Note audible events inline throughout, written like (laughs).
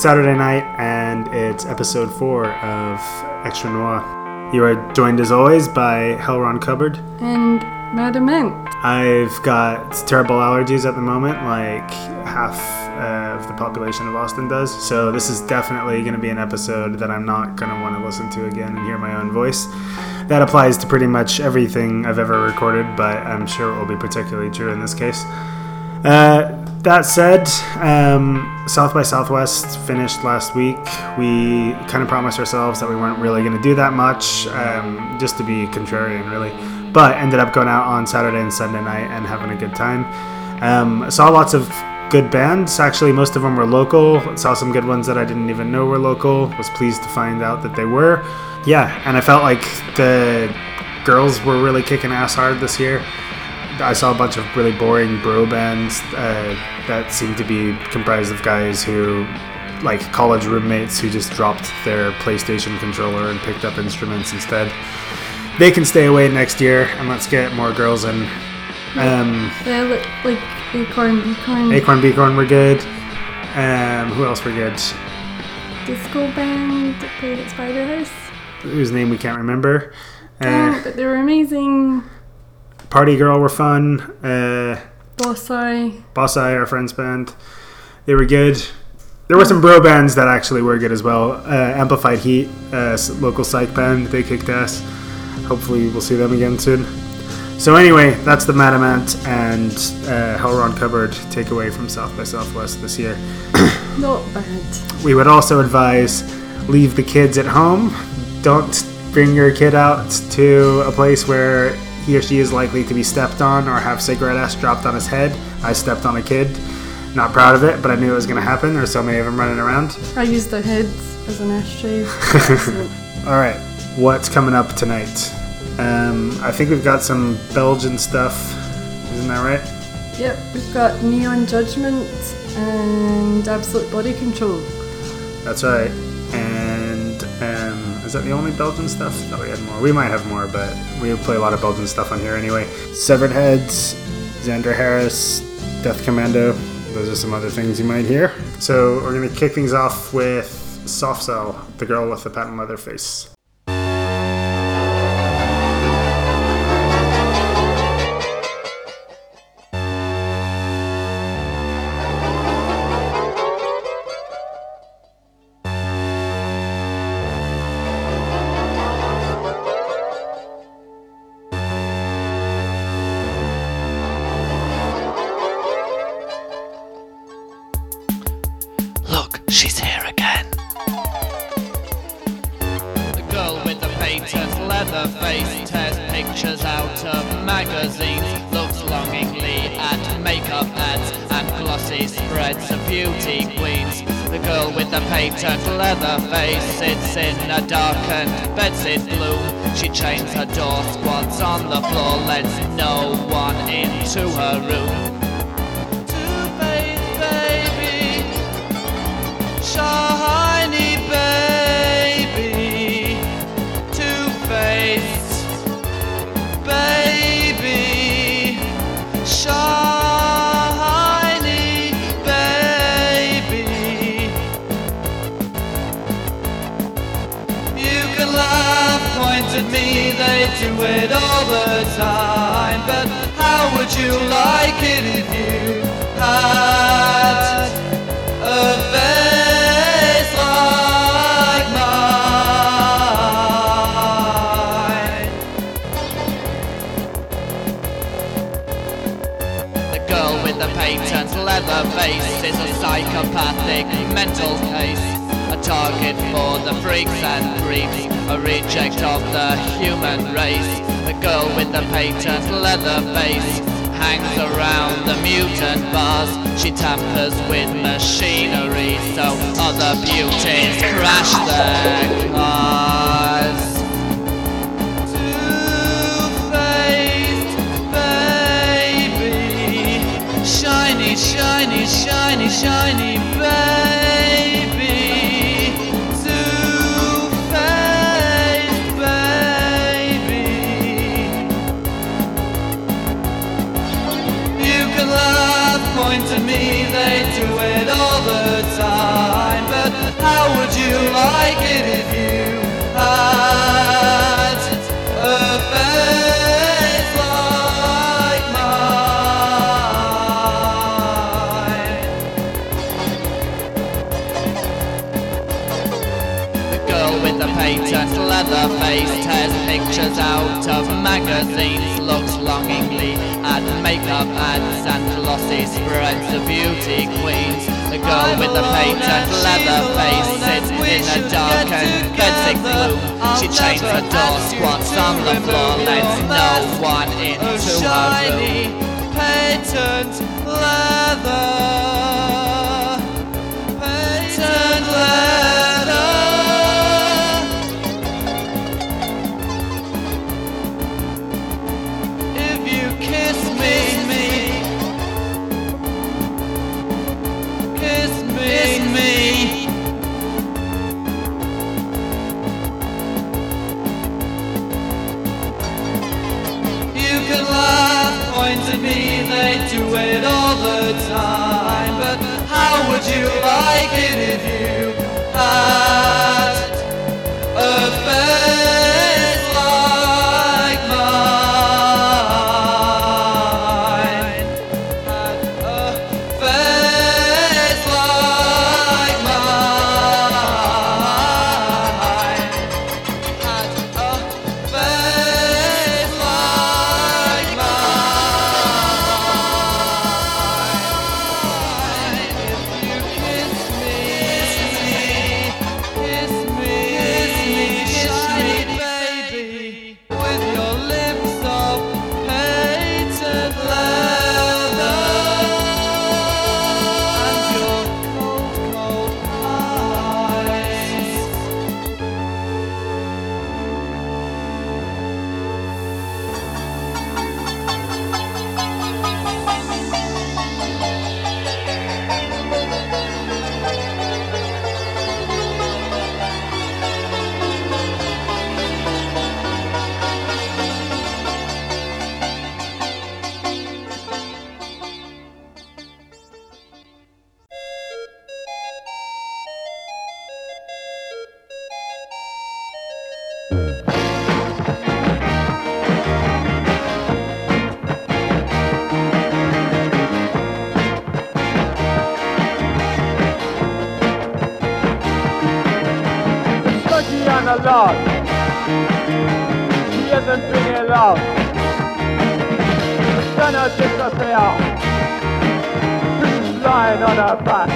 It's Saturday night, and it's episode four of Extra Noir. You are joined as always by Hellron Cupboard. And Madam Ant. I've got terrible allergies at the moment, like half uh, of the population of Austin does. So this is definitely going to be an episode that I'm not going to want to listen to again and hear my own voice. That applies to pretty much everything I've ever recorded, but I'm sure it will be particularly true in this case. Uh, that said, um, South by Southwest finished last week. We kind of promised ourselves that we weren't really going to do that much, um, just to be contrarian, really. But ended up going out on Saturday and Sunday night and having a good time. Um, saw lots of good bands. Actually, most of them were local. Saw some good ones that I didn't even know were local. Was pleased to find out that they were. Yeah, and I felt like the girls were really kicking ass hard this year. I saw a bunch of really boring bro bands uh, that seemed to be comprised of guys who, like college roommates, who just dropped their PlayStation controller and picked up instruments instead. They can stay away next year, and let's get more girls in. Um, Yeah, like Acorn, Beacorn, Acorn Beacorn were good. Um, who else were good? disco band that played at Spider House. Whose name we can't remember. Oh, Uh, but they were amazing. Party Girl were fun. Uh, Bossai. Boss Eye, our friend's band. They were good. There were some bro bands that actually were good as well. Uh, Amplified Heat, uh, local psych band, they kicked ass. Hopefully, we'll see them again soon. So, anyway, that's the Madam Ant and uh, Hellron Cupboard takeaway from South by Southwest this year. (coughs) Not bad. We would also advise leave the kids at home. Don't bring your kid out to a place where he or she is likely to be stepped on or have cigarette ash dropped on his head. I stepped on a kid. Not proud of it, but I knew it was going to happen. There's so many of them running around. I used their heads as an ashtray. (laughs) All right, what's coming up tonight? Um, I think we've got some Belgian stuff. Isn't that right? yep, we've got Neon Judgement and Absolute Body Control. That's right. Is that the only Belgian stuff? Thought we had more. We might have more, but we play a lot of Belgian stuff on here anyway. Severed Heads, Xander Harris, Death Commando. Those are some other things you might hear. So we're gonna kick things off with Soft Cell, the girl with the patent leather face. Chains her door, squats on the floor, lets no one into her room. They do it all the time. But how would you like it if you had a face like mine? The girl with the patent leather face is a psychopathic mental case. Target for the freaks and freaks, a reject of the human race. The girl with the patent leather face hangs around the mutant bars. She tampers with machinery so other beauties crash their cars. Two-faced baby, shiny, shiny, shiny, shiny baby. Me, they do it all the time. But how would you like it if you had a face like mine? The girl with the patent leather face tears pictures out of magazines, looks longingly at makeup ads and glossy spreads of beauty queens. The girl with the patent leather face sits in a and bedsick gloom. She chains the door, squats on the floor, lets no one into her room. Patent leather. Patent leather. The log. She hasn't been long. The sun has disappeared. She's lying on her back.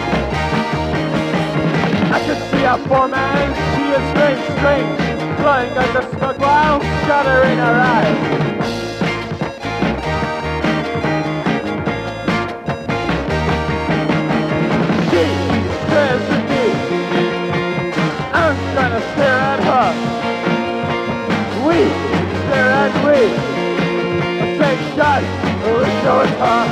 I can see her man. She is strange, strange. Flying as a smug while shuddering her eyes. We're showing her.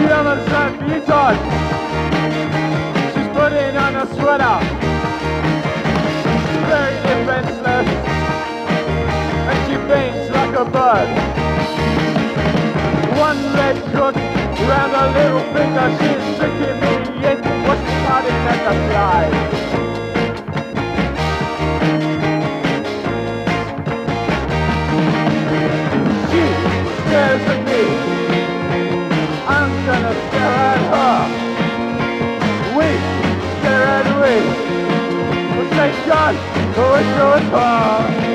The other. She's putting on a sweater very defenseless, and she faints like a bird. One leg crook round her little finger, she's tricking me into what's starting at the fly. She stares at me. I'm gonna stare at her. We stare at we. Well, thank God, oh, it's your turn.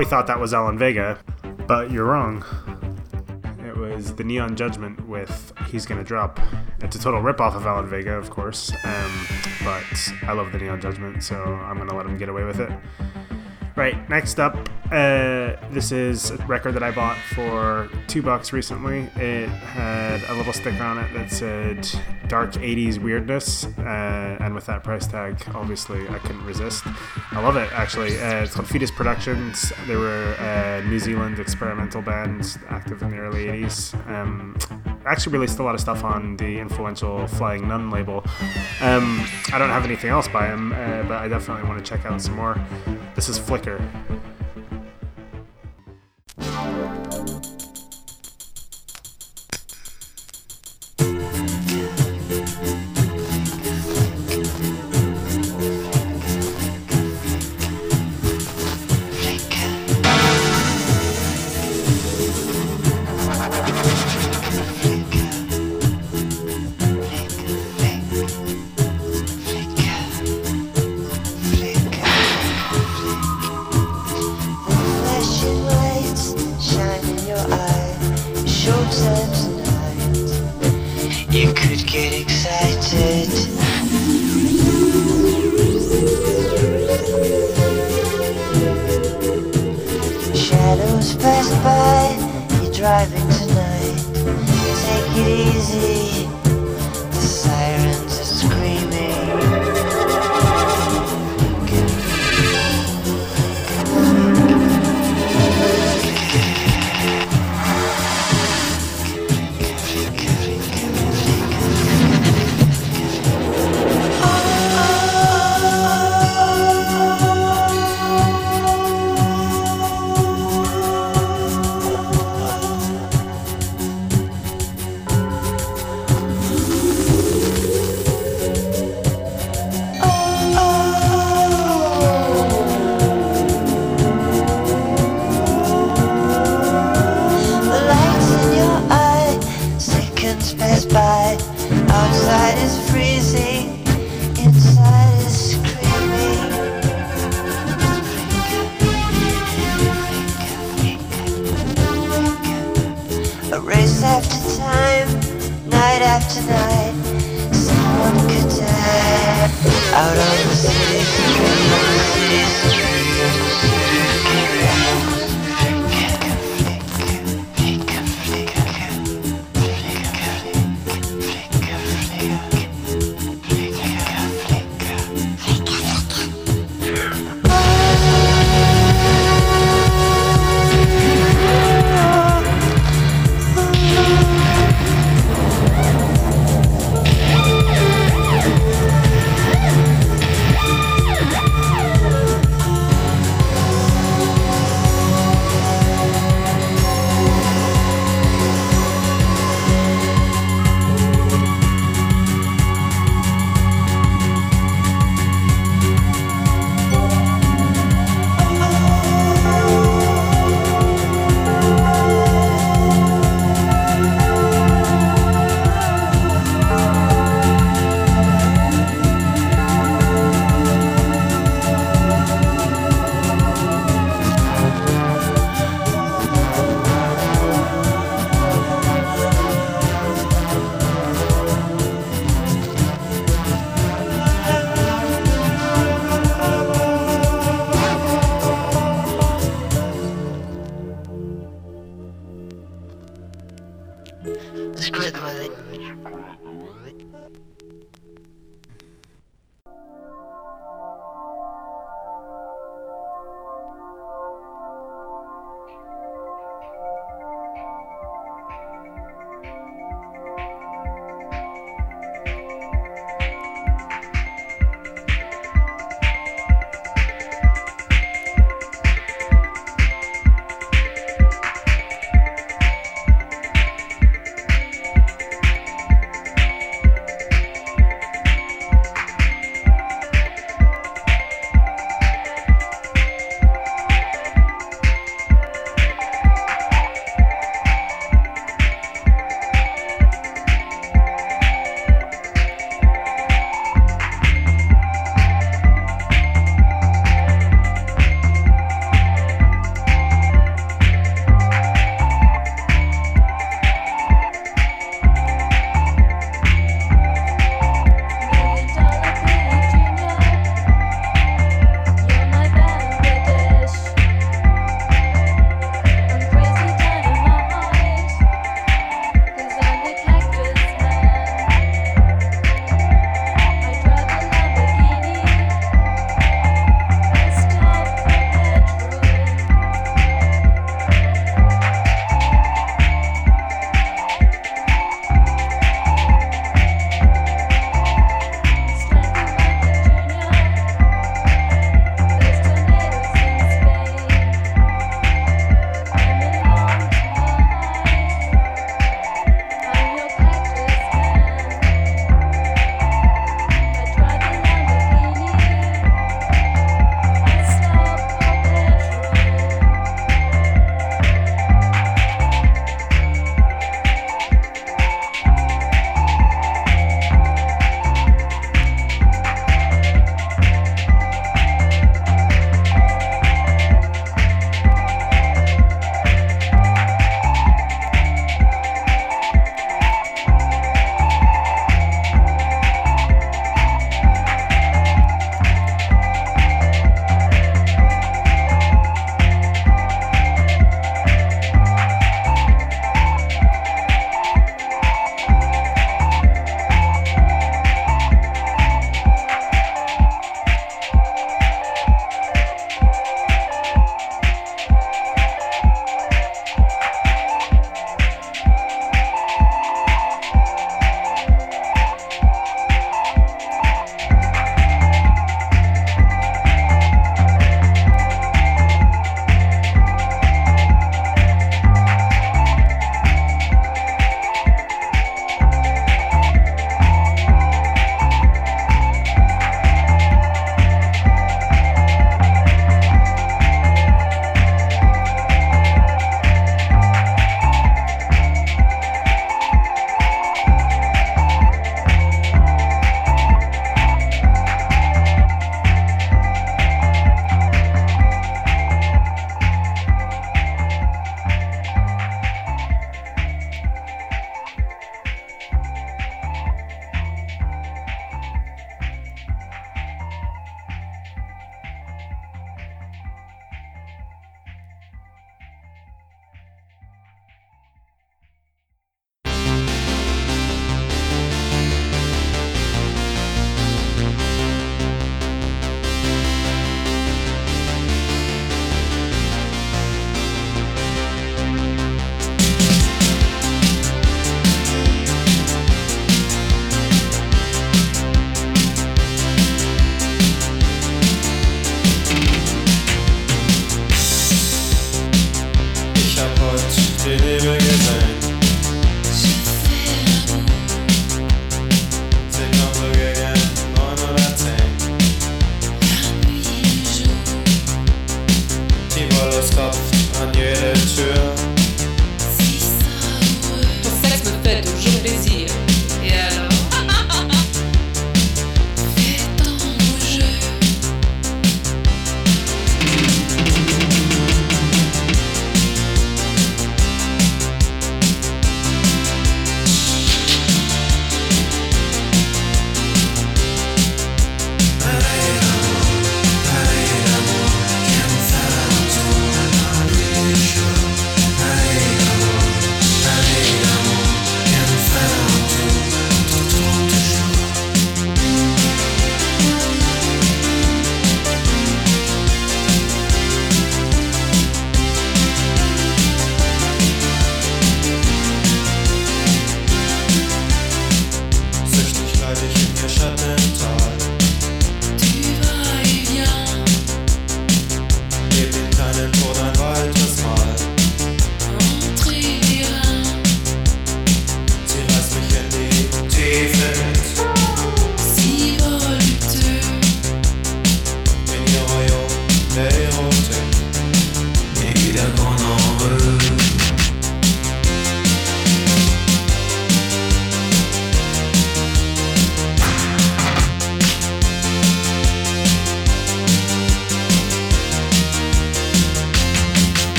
Probably thought that was Alan Vega, but you're wrong. It was the Neon Judgement with He's Gonna Drop. It's a total ripoff of Alan Vega, of course, um, but I love the Neon Judgement, so I'm gonna let him get away with it. Right, next up, uh, this is a record that I bought for two bucks recently. It had a little sticker on it that said dark 80s weirdness, uh, and with that price tag, obviously, I couldn't resist. I love it, actually. Uh, it's called Fetus Productions. They were a New Zealand experimental band active in the early 80s. Um, actually released a lot of stuff on the influential Flying Nun label. Um, I don't have anything else by him, uh, but I definitely want to check out some more. This is Flicker. Night after night. Someone could die out on the city Squidward.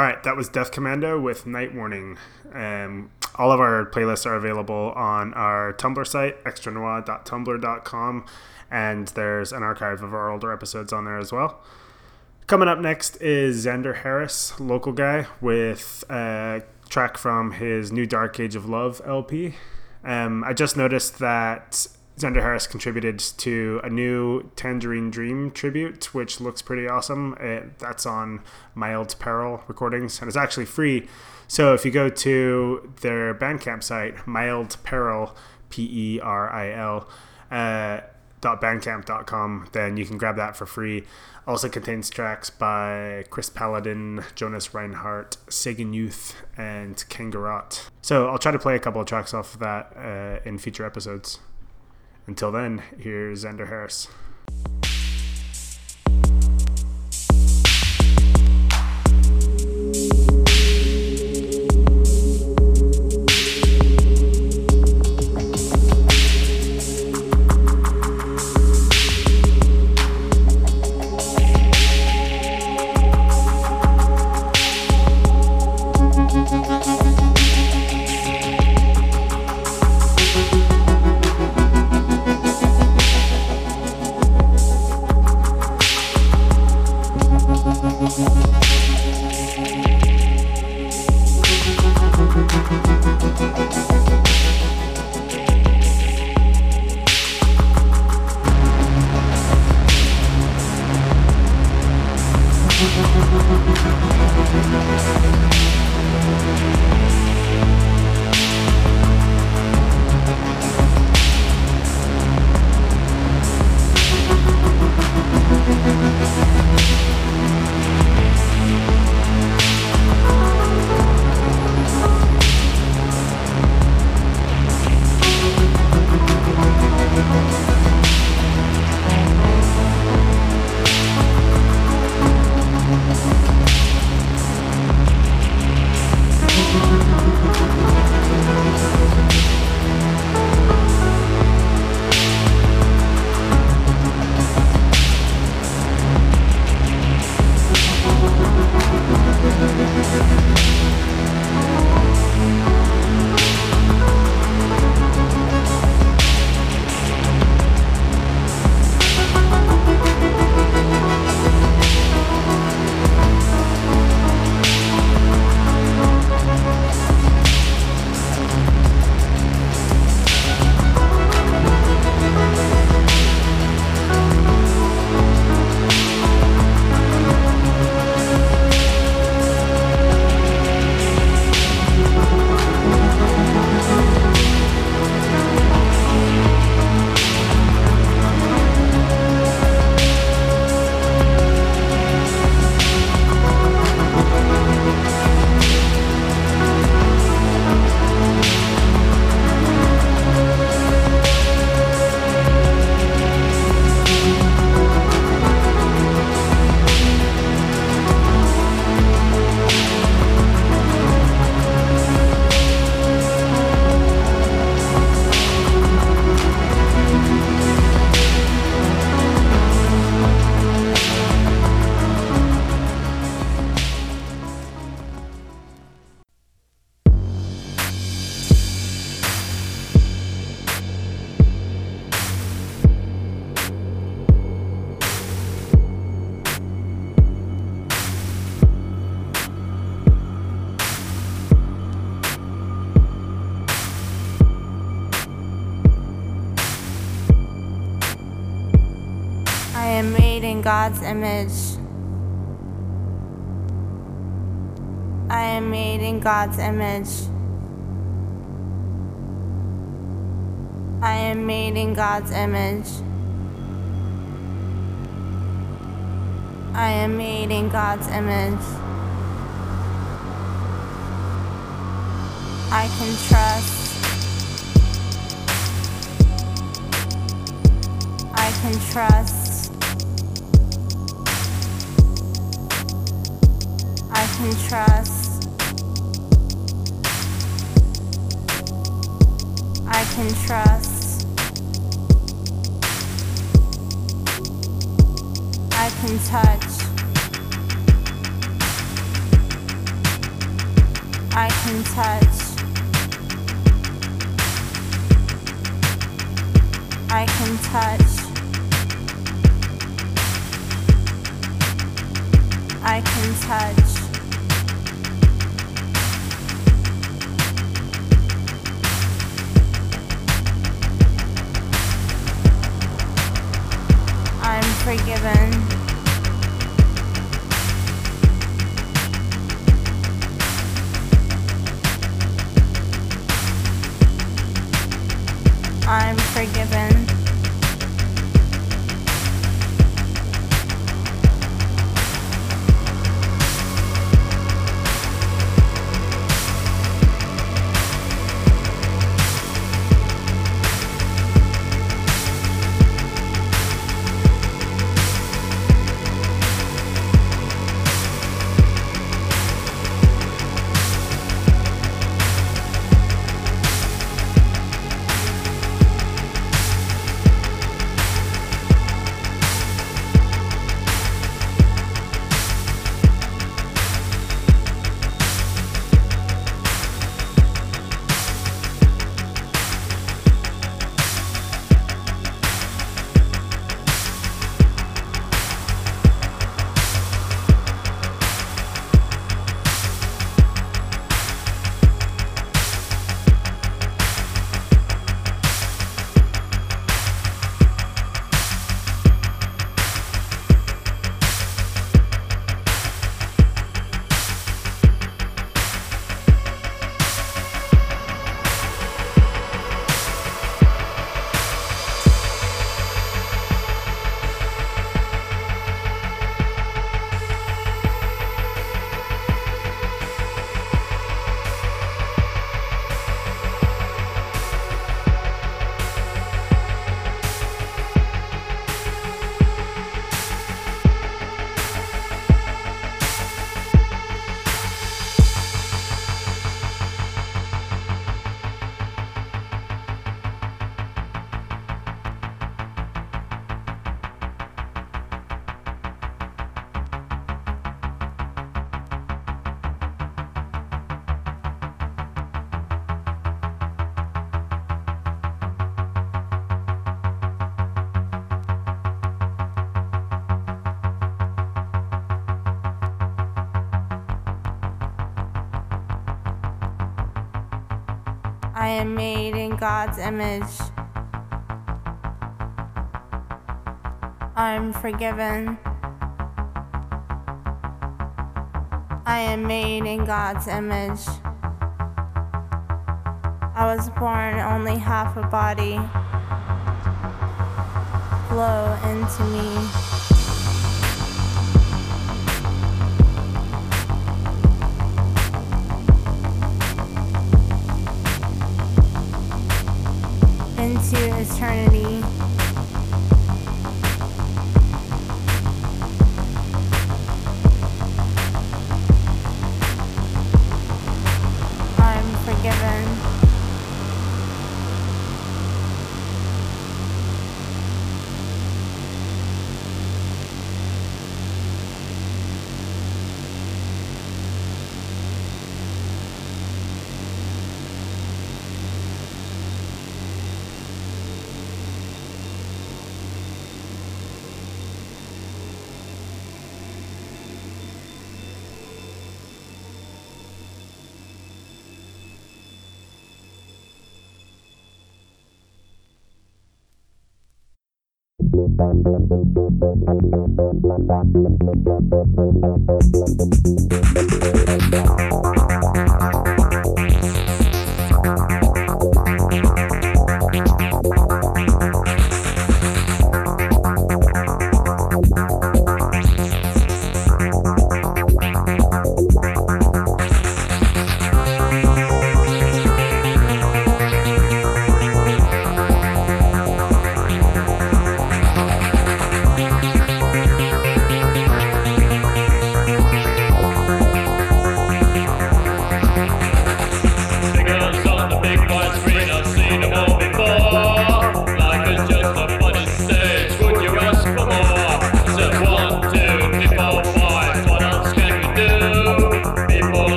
That was Death Commando with Night Warning. Um, all of our playlists are available on our Tumblr site, extranoir.tumblr.com, and there's an archive of our older episodes on there as well. Coming up next is Xander Harris, local guy, with a track from his new Dark Age of Love LP. Um, I just noticed that Xander Harris contributed to a new Tangerine Dream tribute, which looks pretty awesome. It, that's on Mild Peril Recordings, and it's actually free. So if you go to their Bandcamp site, Mild Peril, P E R I L, uh, .bandcamp.com, then you can grab that for free. Also contains tracks by Chris Paladin, Jonas Reinhardt, Sagan Youth, and Kangarot. So I'll try to play a couple of tracks off of that uh, in future episodes. Until then, here's Xander Harris. Made in God's image. I am made in God's image. I am made in God's image. I am made in God's image. I can trust. I can trust. Can trust. I can trust. I can touch. I can touch. I can touch. I can touch. God's image. I'm forgiven. I am made in God's image. I was born only half a body. Flow into me. Into eternity. I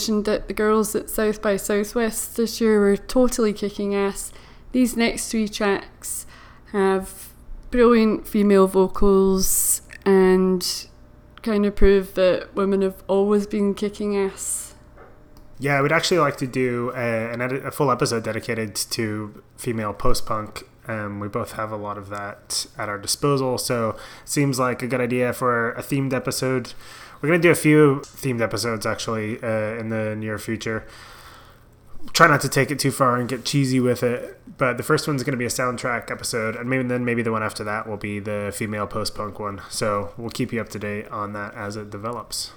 mentioned that the girls at South by Southwest this year were totally kicking ass. These next three tracks have brilliant female vocals and kind of prove that women have always been kicking ass. Yeah, I would actually like to do a, edit, a full episode dedicated to female post punk. Um, we both have a lot of that at our disposal, so seems like a good idea for a themed episode. We're gonna do a few themed episodes actually uh, in the near future. Try not to take it too far and get cheesy with it, but the first one's gonna be a soundtrack episode, and maybe then maybe the one after that will be the female post punk one. So we'll keep you up to date on that as it develops.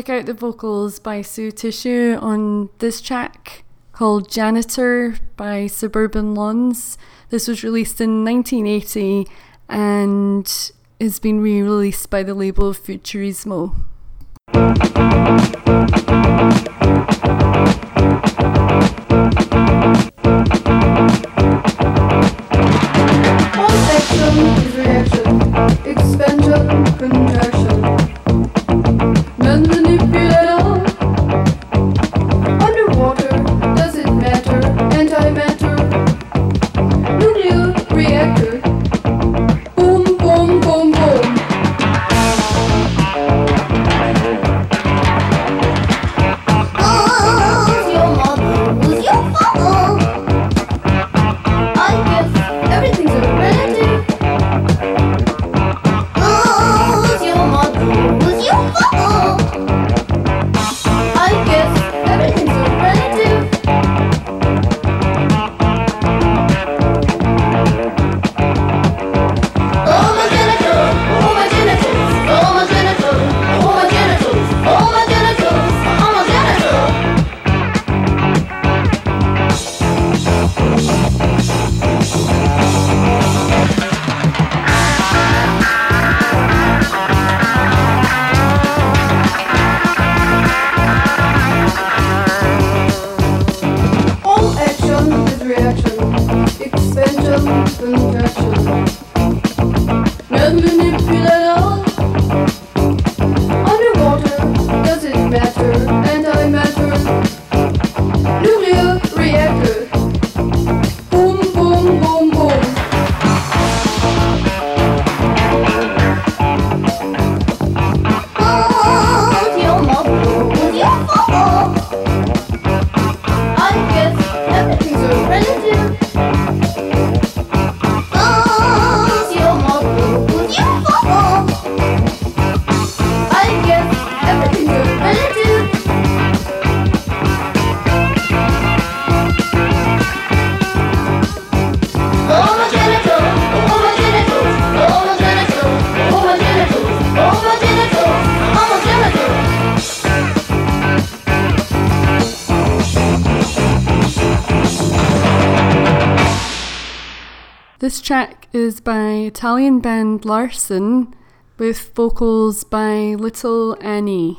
Check out the vocals by Sue Tissue on this track called Janitor by Suburban Lawns. This was released in 1980 and has been re released by the label Futurismo. Track is by Italian band Larsen with vocals by Little Annie.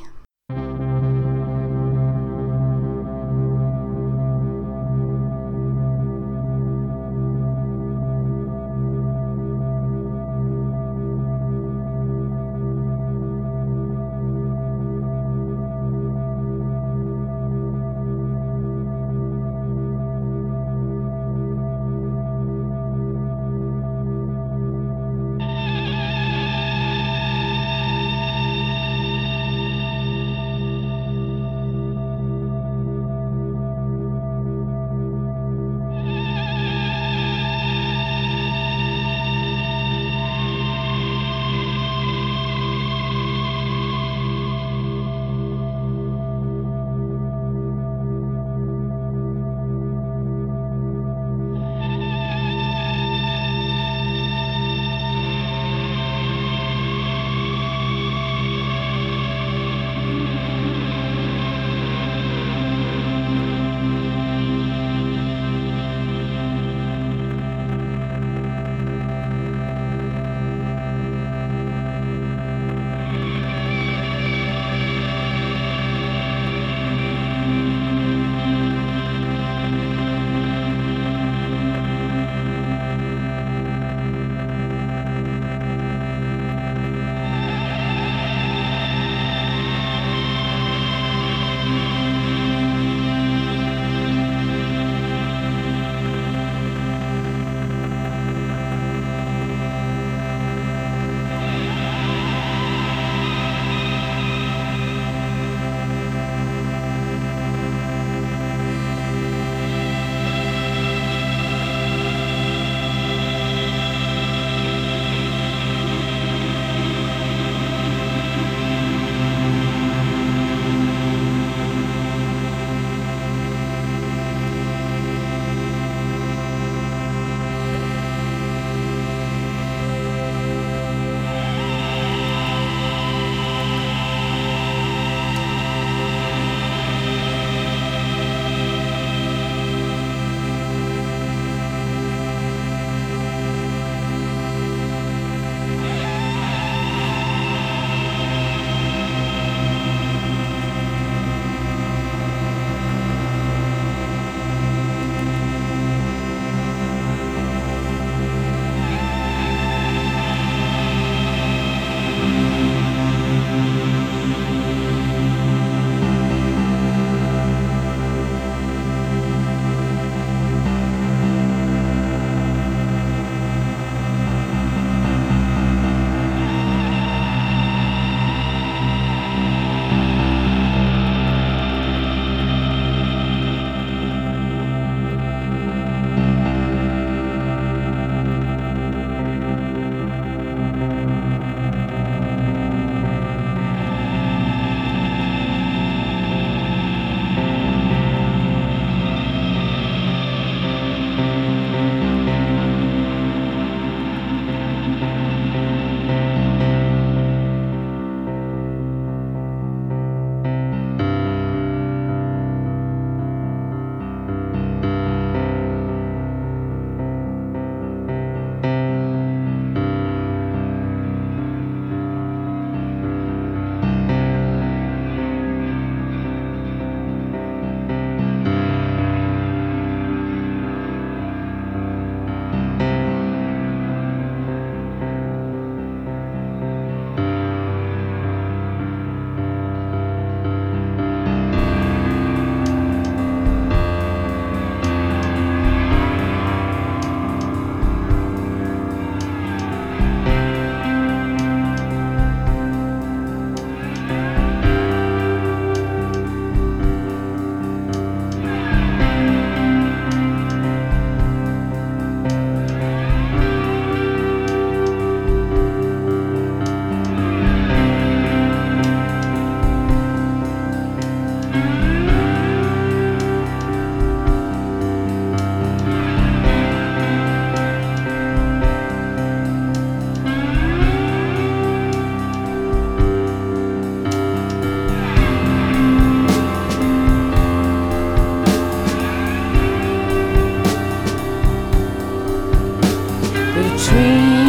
Between.